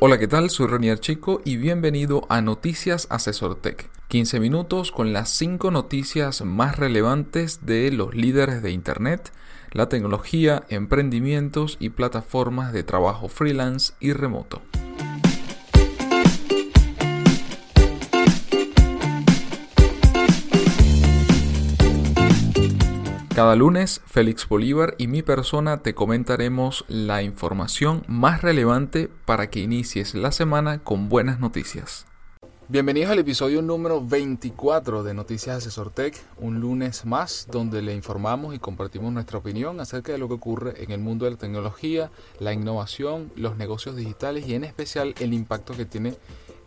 Hola, ¿qué tal? Soy Renier Chico y bienvenido a Noticias Asesor Tech. 15 minutos con las 5 noticias más relevantes de los líderes de Internet, la tecnología, emprendimientos y plataformas de trabajo freelance y remoto. Cada lunes, Félix Bolívar y mi persona te comentaremos la información más relevante para que inicies la semana con buenas noticias. Bienvenidos al episodio número 24 de Noticias Asesor Tech, un lunes más donde le informamos y compartimos nuestra opinión acerca de lo que ocurre en el mundo de la tecnología, la innovación, los negocios digitales y en especial el impacto que tiene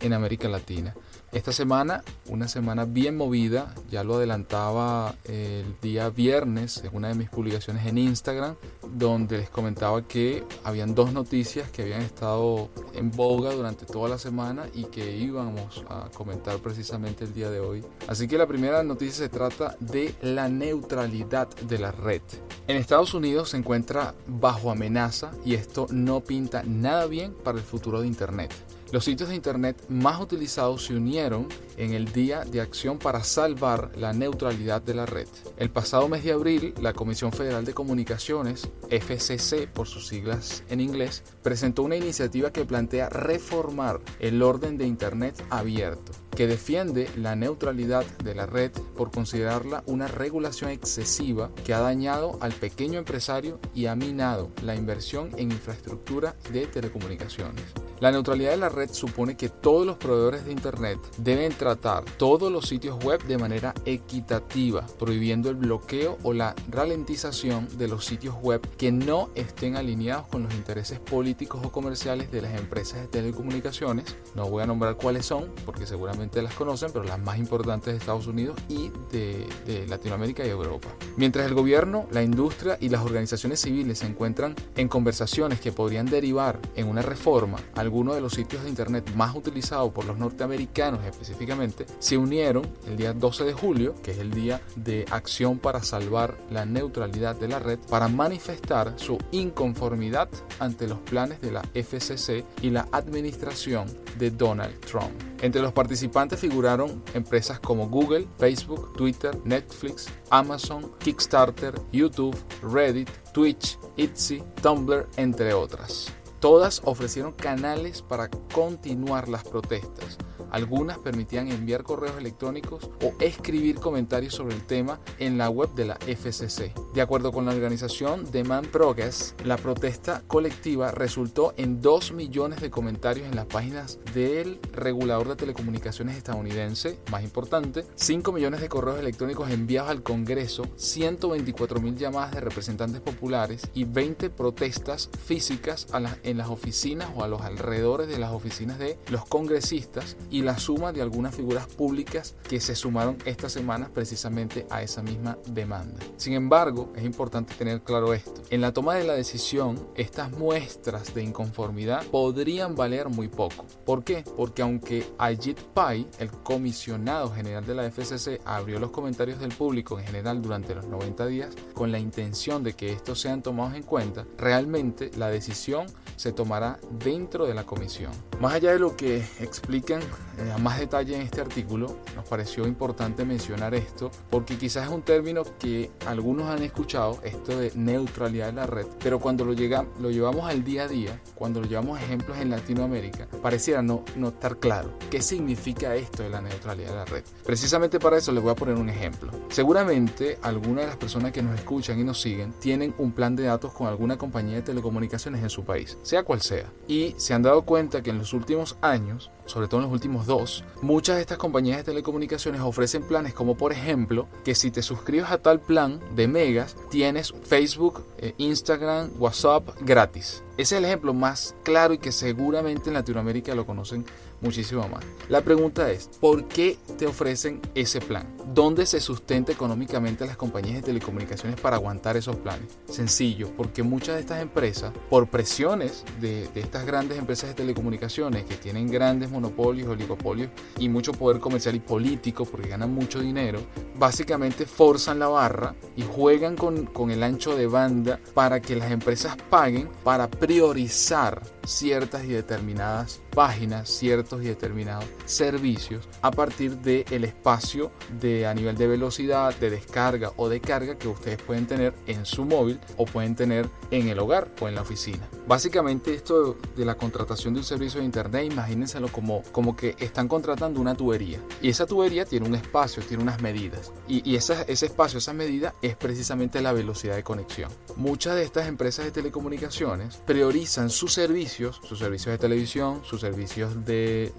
en América Latina. Esta semana, una semana bien movida, ya lo adelantaba el día viernes en una de mis publicaciones en Instagram, donde les comentaba que habían dos noticias que habían estado en boga durante toda la semana y que íbamos a comentar precisamente el día de hoy. Así que la primera noticia se trata de la neutralidad de la red. En Estados Unidos se encuentra bajo amenaza y esto no pinta nada bien para el futuro de Internet. Los sitios de Internet más utilizados se unieron en el Día de Acción para salvar la neutralidad de la red. El pasado mes de abril, la Comisión Federal de Comunicaciones, FCC por sus siglas en inglés, presentó una iniciativa que plantea reformar el orden de Internet abierto que defiende la neutralidad de la red por considerarla una regulación excesiva que ha dañado al pequeño empresario y ha minado la inversión en infraestructura de telecomunicaciones. La neutralidad de la red supone que todos los proveedores de Internet deben tratar todos los sitios web de manera equitativa, prohibiendo el bloqueo o la ralentización de los sitios web que no estén alineados con los intereses políticos o comerciales de las empresas de telecomunicaciones. No voy a nombrar cuáles son, porque seguramente las conocen, pero las más importantes de Estados Unidos y de, Latinoamérica y Europa. Mientras el gobierno, la industria y las organizaciones civiles se encuentran en conversaciones que podrían derivar en una reforma al algunos de los sitios de internet más utilizados por los norteamericanos específicamente, se unieron el día 12 de julio, que es el día de acción para salvar la neutralidad de la red, para manifestar su inconformidad ante los planes de la FCC y la administración de Donald Trump. Entre los participantes figuraron empresas como Google, Facebook, Twitter, Netflix, Amazon, Kickstarter, YouTube, Reddit, Twitch, Etsy, Tumblr, entre otras. Todas ofrecieron canales para continuar las protestas, algunas permitían enviar correos electrónicos o escribir comentarios sobre el tema en la web de la FCC. De acuerdo con la organización Demand Progress, la protesta colectiva resultó en 2 millones de comentarios en las páginas del regulador de telecomunicaciones estadounidense, más importante, 5 millones de correos electrónicos enviados al Congreso, 124 mil llamadas de representantes populares y 20 protestas físicas en las oficinas o a los alrededores de las oficinas de los congresistas y la suma de algunas figuras públicas que se sumaron esta semana precisamente a esa misma demanda. Sin embargo, es importante tener claro esto. En la toma de la decisión, estas muestras de inconformidad podrían valer muy poco. ¿Por qué? Porque aunque Ajit Pai, el comisionado general de la FCC, abrió los comentarios del público en general durante los 90 días con la intención de que estos sean tomados en cuenta, realmente la decisión se tomará dentro de la comisión. Más allá de lo que explican eh, a más detalle en este artículo, nos pareció importante mencionar esto porque quizás es un término que algunos han escuchado, esto de neutralidad de la red, pero cuando lo, llega, lo llevamos al día a día, cuando lo llevamos a ejemplos en Latinoamérica, pareciera no, no estar claro qué significa esto de la neutralidad de la red. Precisamente para eso les voy a poner un ejemplo. Seguramente algunas de las personas que nos escuchan y nos siguen tienen un plan de datos con alguna compañía de telecomunicaciones en su país, sea cual sea, y se han dado cuenta que en los últimos años sobre todo en los últimos dos, muchas de estas compañías de telecomunicaciones ofrecen planes como por ejemplo que si te suscribes a tal plan de megas, tienes Facebook, eh, Instagram, WhatsApp gratis. Ese es el ejemplo más claro y que seguramente en Latinoamérica lo conocen muchísimo más. La pregunta es, ¿por qué te ofrecen ese plan? ¿Dónde se sustenta económicamente las compañías de telecomunicaciones para aguantar esos planes? Sencillo, porque muchas de estas empresas, por presiones de, estas grandes empresas de telecomunicaciones que tienen grandes monopolios, oligopolios y mucho poder comercial y político porque ganan mucho dinero, básicamente forzan la barra y juegan con, con el ancho de banda para que las empresas paguen para priorizar ciertas y determinadas páginas ciertos y determinados servicios a partir del espacio de a nivel de velocidad, de descarga o de carga que ustedes pueden tener en su móvil o pueden tener en el hogar o en la oficina. Básicamente esto de la contratación de un servicio de internet, imagínenselo como, como que están contratando una tubería y esa tubería tiene un espacio, tiene unas medidas y, y ese espacio, esa medida es precisamente la velocidad de conexión. Muchas de estas empresas de telecomunicaciones priorizan sus servicios, sus servicios de televisión, sus servicios de,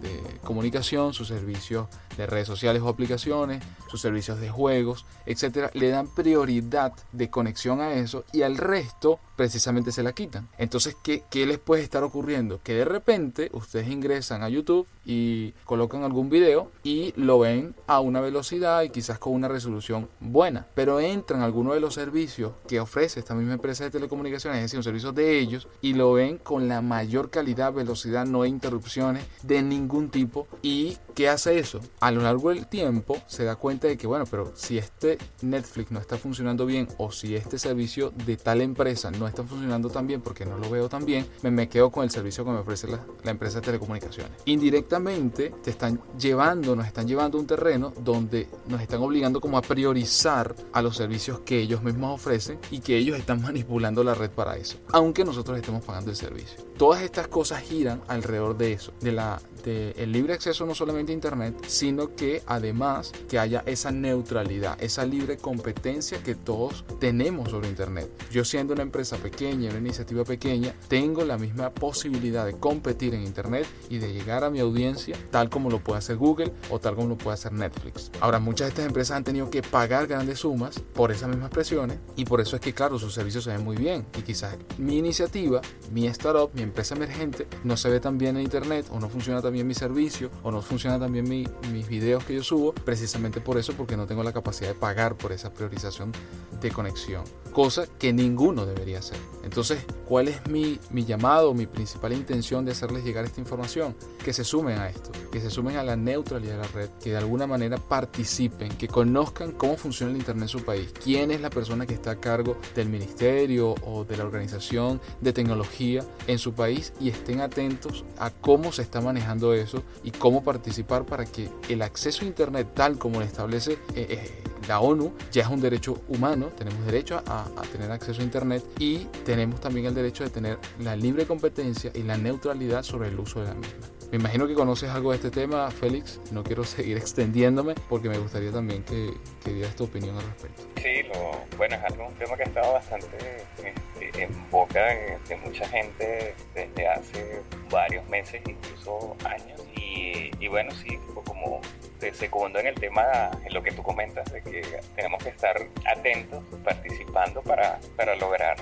de comunicación, sus servicios de redes sociales o aplicaciones, sus servicios de juegos, etcétera, le dan prioridad de conexión a eso y al resto precisamente se la quitan. Entonces, ¿qué, ¿qué, les puede estar ocurriendo? Que de repente ustedes ingresan a YouTube y colocan algún video y lo ven a una velocidad y quizás con una resolución buena, pero entran a alguno de los servicios que ofrece esta misma empresa de telecomunicaciones, es decir, un servicio de ellos, y lo ven con la mayor calidad, velocidad, no hay interrupciones de ningún tipo. ¿Y qué hace eso? A lo largo del tiempo se da cuenta de que, bueno, pero si este Netflix no está funcionando bien o si este servicio de tal empresa no está funcionando tan bien porque no lo veo tan bien, me, me quedo con el servicio que me ofrece la, la empresa de telecomunicaciones. Indirectamente te están llevando, nos están llevando a un terreno donde nos están obligando como a priorizar a los servicios que ellos mismos ofrecen y que ellos están manipulando la red para eso, aunque nosotros estemos pagando el servicio. Todas estas cosas giran alrededor de eso, de libre acceso no solamente a internet, sino que además que haya esa neutralidad, esa libre competencia que todos tenemos sobre internet. Yo siendo una empresa pequeña, una iniciativa pequeña, tengo la misma posibilidad de competir en internet y de llegar a mi audiencia tal como lo puede hacer Google o tal como lo puede hacer Netflix. Ahora, muchas de estas empresas han tenido que pagar grandes sumas por esas mismas presiones y por eso es que claro, sus servicios se ven muy bien y quizás mi iniciativa, mi startup, mi empresa emergente no se ve tan bien en internet o no funciona tan bien mi servicio o no funciona tan bien mi, videos que yo subo precisamente por eso porque no tengo la capacidad de pagar por esa priorización de conexión cosa que ninguno debería hacer. Entonces cuál es mi, mi llamado mi principal intención de hacerles llegar esta información que se sumen a esto que se sumen a la neutralidad de la red que de alguna manera participen que conozcan cómo funciona el internet en su país quién es la persona que está a cargo del ministerio o de la organización de tecnología en su país y estén atentos a cómo se está manejando eso y cómo participar para que el acceso a Internet tal como lo establece eh, eh, la ONU ya es un derecho humano, tenemos derecho a, tener acceso a Internet y tenemos también el derecho de tener la libre competencia y la neutralidad sobre el uso de la misma. Me imagino que conoces algo de este tema, Félix. No quiero seguir extendiéndome porque me gustaría también que, que dieras tu opinión al respecto. Sí, lo, bueno, es algo, un tema que ha estado bastante este, en boca de, mucha gente desde hace varios meses, incluso años. Y, y bueno, sí, como de segundo en el tema, en lo que tú comentas, de que tenemos que estar atentos, participando para, para lograr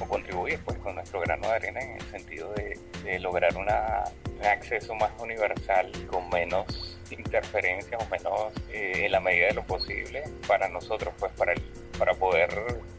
o contribuir pues, con nuestro grano de arena en el sentido de, de lograr una, un acceso más universal con menos interferencias o menos eh, en la medida de lo posible para nosotros, pues para, para poder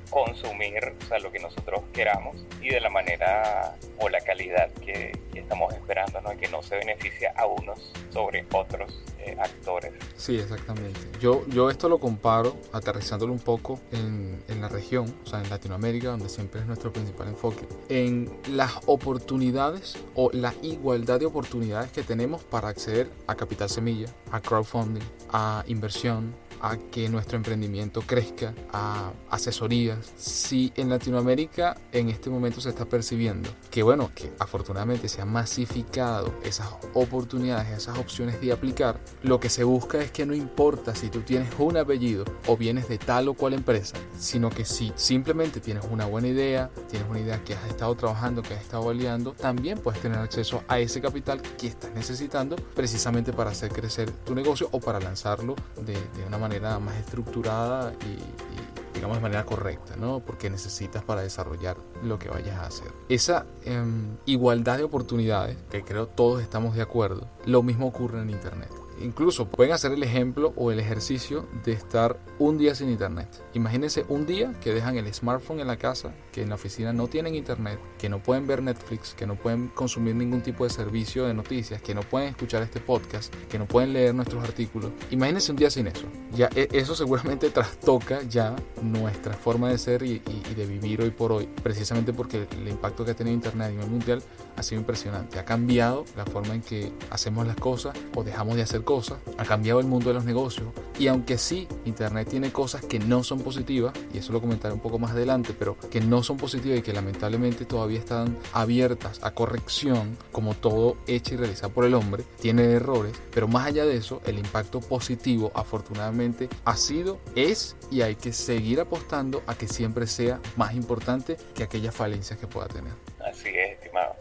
consumir o sea, lo que nosotros queramos y de la manera o la calidad que, que estamos esperando, ¿no? que no se beneficia a unos sobre otros eh, actores. Sí, exactamente. Yo, yo esto lo comparo, aterrizándolo un poco en, en, la región, o sea, en Latinoamérica, donde siempre es nuestro principal enfoque, en las oportunidades o la igualdad de oportunidades que tenemos para acceder a capital semilla, a crowdfunding, a inversión, a que nuestro emprendimiento crezca, a asesorías. Si en Latinoamérica en este momento se está percibiendo que, bueno, que afortunadamente se han masificado esas oportunidades, esas opciones de aplicar, lo que se busca es que no importa si tú tienes un apellido o vienes de tal o cual empresa, sino que si simplemente tienes una buena idea, tienes una idea que has estado trabajando, que has estado validando, también puedes tener acceso a ese capital que estás necesitando precisamente para hacer crecer tu negocio o para lanzarlo de, de una manera manera más estructurada y, y, digamos de manera correcta, ¿no? Porque necesitas para desarrollar lo que vayas a hacer. Esa eh, igualdad de oportunidades, que creo todos estamos de acuerdo, lo mismo ocurre en Internet. incluso pueden hacer el ejemplo o el ejercicio de estar un día sin internet. Imagínense un día que dejan el smartphone en la casa, que en la oficina no tienen internet, que no pueden ver Netflix, que no pueden consumir ningún tipo de servicio de noticias, que no pueden escuchar este podcast, que no pueden leer nuestros artículos. Imagínense un día sin eso. Ya e, eso seguramente trastoca ya nuestra forma de ser y, de vivir hoy por hoy, precisamente porque el impacto que ha tenido internet a nivel mundial ha sido impresionante. Ha cambiado la forma en que hacemos las cosas o dejamos de hacer cosas, ha cambiado el mundo de los negocios y aunque sí, internet tiene cosas que no son positivas, y eso lo comentaré un poco más adelante, pero que no son positivas y que lamentablemente todavía están abiertas a corrección, como todo hecho y realizado por el hombre, tiene errores, pero más allá de eso, el impacto positivo afortunadamente ha sido, es y hay que seguir apostando a que siempre sea más importante que aquellas falencias que pueda tener. Así es, estimado